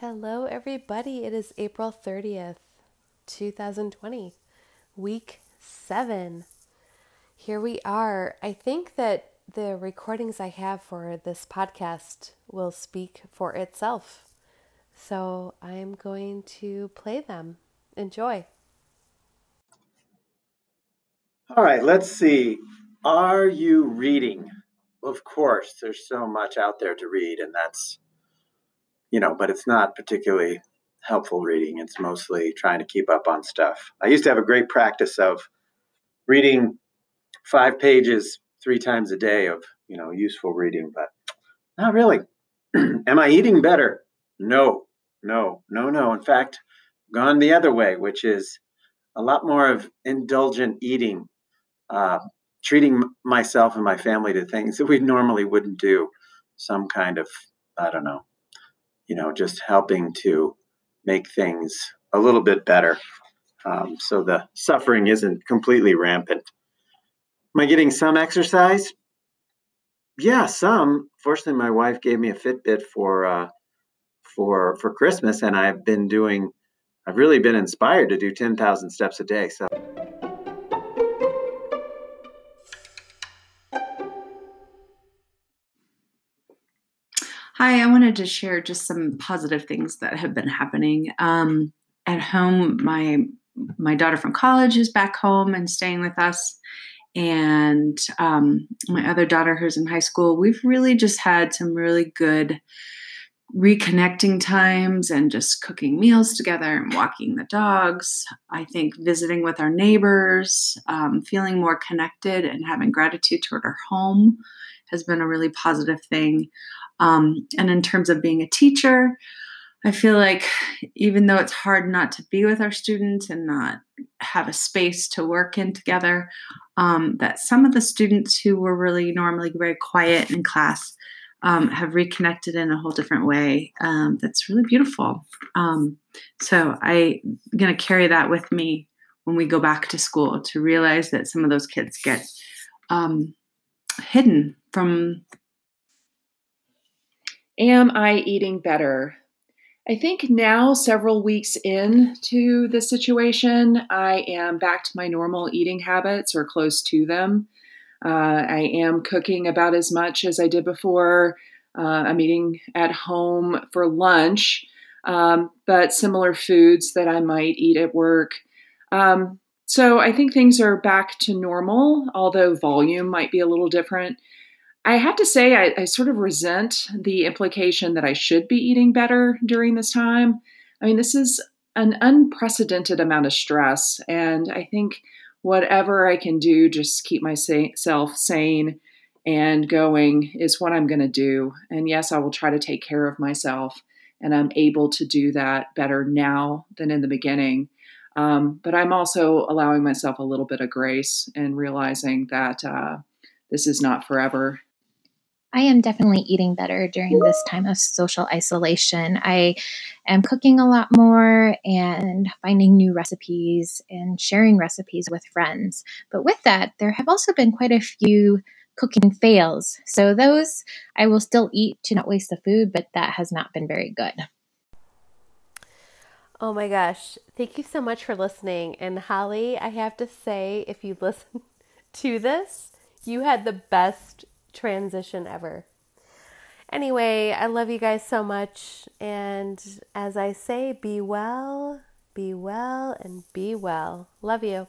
Hello, everybody. It is April 30th, 2020, week seven. Here we are. I think that the recordings I have for this podcast will speak for itself. So I'm going to play them. Enjoy. All right, let's see. Are you reading? Of course, there's so much out there to read, and that's you know, but it's not particularly helpful reading. It's mostly trying to keep up on stuff. I used to have a great practice of reading five pages three times a day of, you know, useful reading, but not really. Am I eating better? No, no, no, no. In fact, gone the other way, which is a lot more of indulgent eating, uh, treating myself and my family to things that we normally wouldn't do. Some kind of, I don't know, you know, just helping to make things a little bit better um, so the suffering isn't completely rampant. Am I getting some exercise? Yeah, some. Fortunately, my wife gave me a Fitbit for uh, for for Christmas, and I've been doing. I've really been inspired to do ten thousand steps a day. So. Hi, I wanted to share just some positive things that have been happening. Um, at home, my my daughter from college is back home and staying with us, and um, my other daughter who's in high school. We've really just had some really good reconnecting times and just cooking meals together and walking the dogs. I think visiting with our neighbors, um, feeling more connected and having gratitude toward our home has been a really positive thing. Um, and in terms of being a teacher, I feel like even though it's hard not to be with our students and not have a space to work in together, um, that some of the students who were really normally very quiet in class um, have reconnected in a whole different way. Um, that's really beautiful. Um, so I'm going to carry that with me when we go back to school to realize that some of those kids get um, hidden from Am I eating better? I think now, several weeks into the situation, I am back to my normal eating habits or close to them. Uh, I am cooking about as much as I did before. Uh, I'm eating at home for lunch, um, but similar foods that I might eat at work. Um, so I think things are back to normal, although volume might be a little different. I have to say, I, I, sort of resent the implication that I should be eating better during this time. I mean, this is an unprecedented amount of stress, and I think whatever I can do just keep myself sane and going is what I'm going to do. And yes, I will try to take care of myself, and I'm able to do that better now than in the beginning. Um, but I'm also allowing myself a little bit of grace and realizing that uh, this is not forever I am definitely eating better during this time of social isolation. I am cooking a lot more and finding new recipes and sharing recipes with friends. But with that, there have also been quite a few cooking fails. So those I will still eat to not waste the food, but that has not been very good. Oh my gosh. Thank you so much for listening. And Holly, I have to say, if you listen to this, you had the best transition ever. Anyway, I love you guys so much. And as I say, be well, be well, and be well. Love you.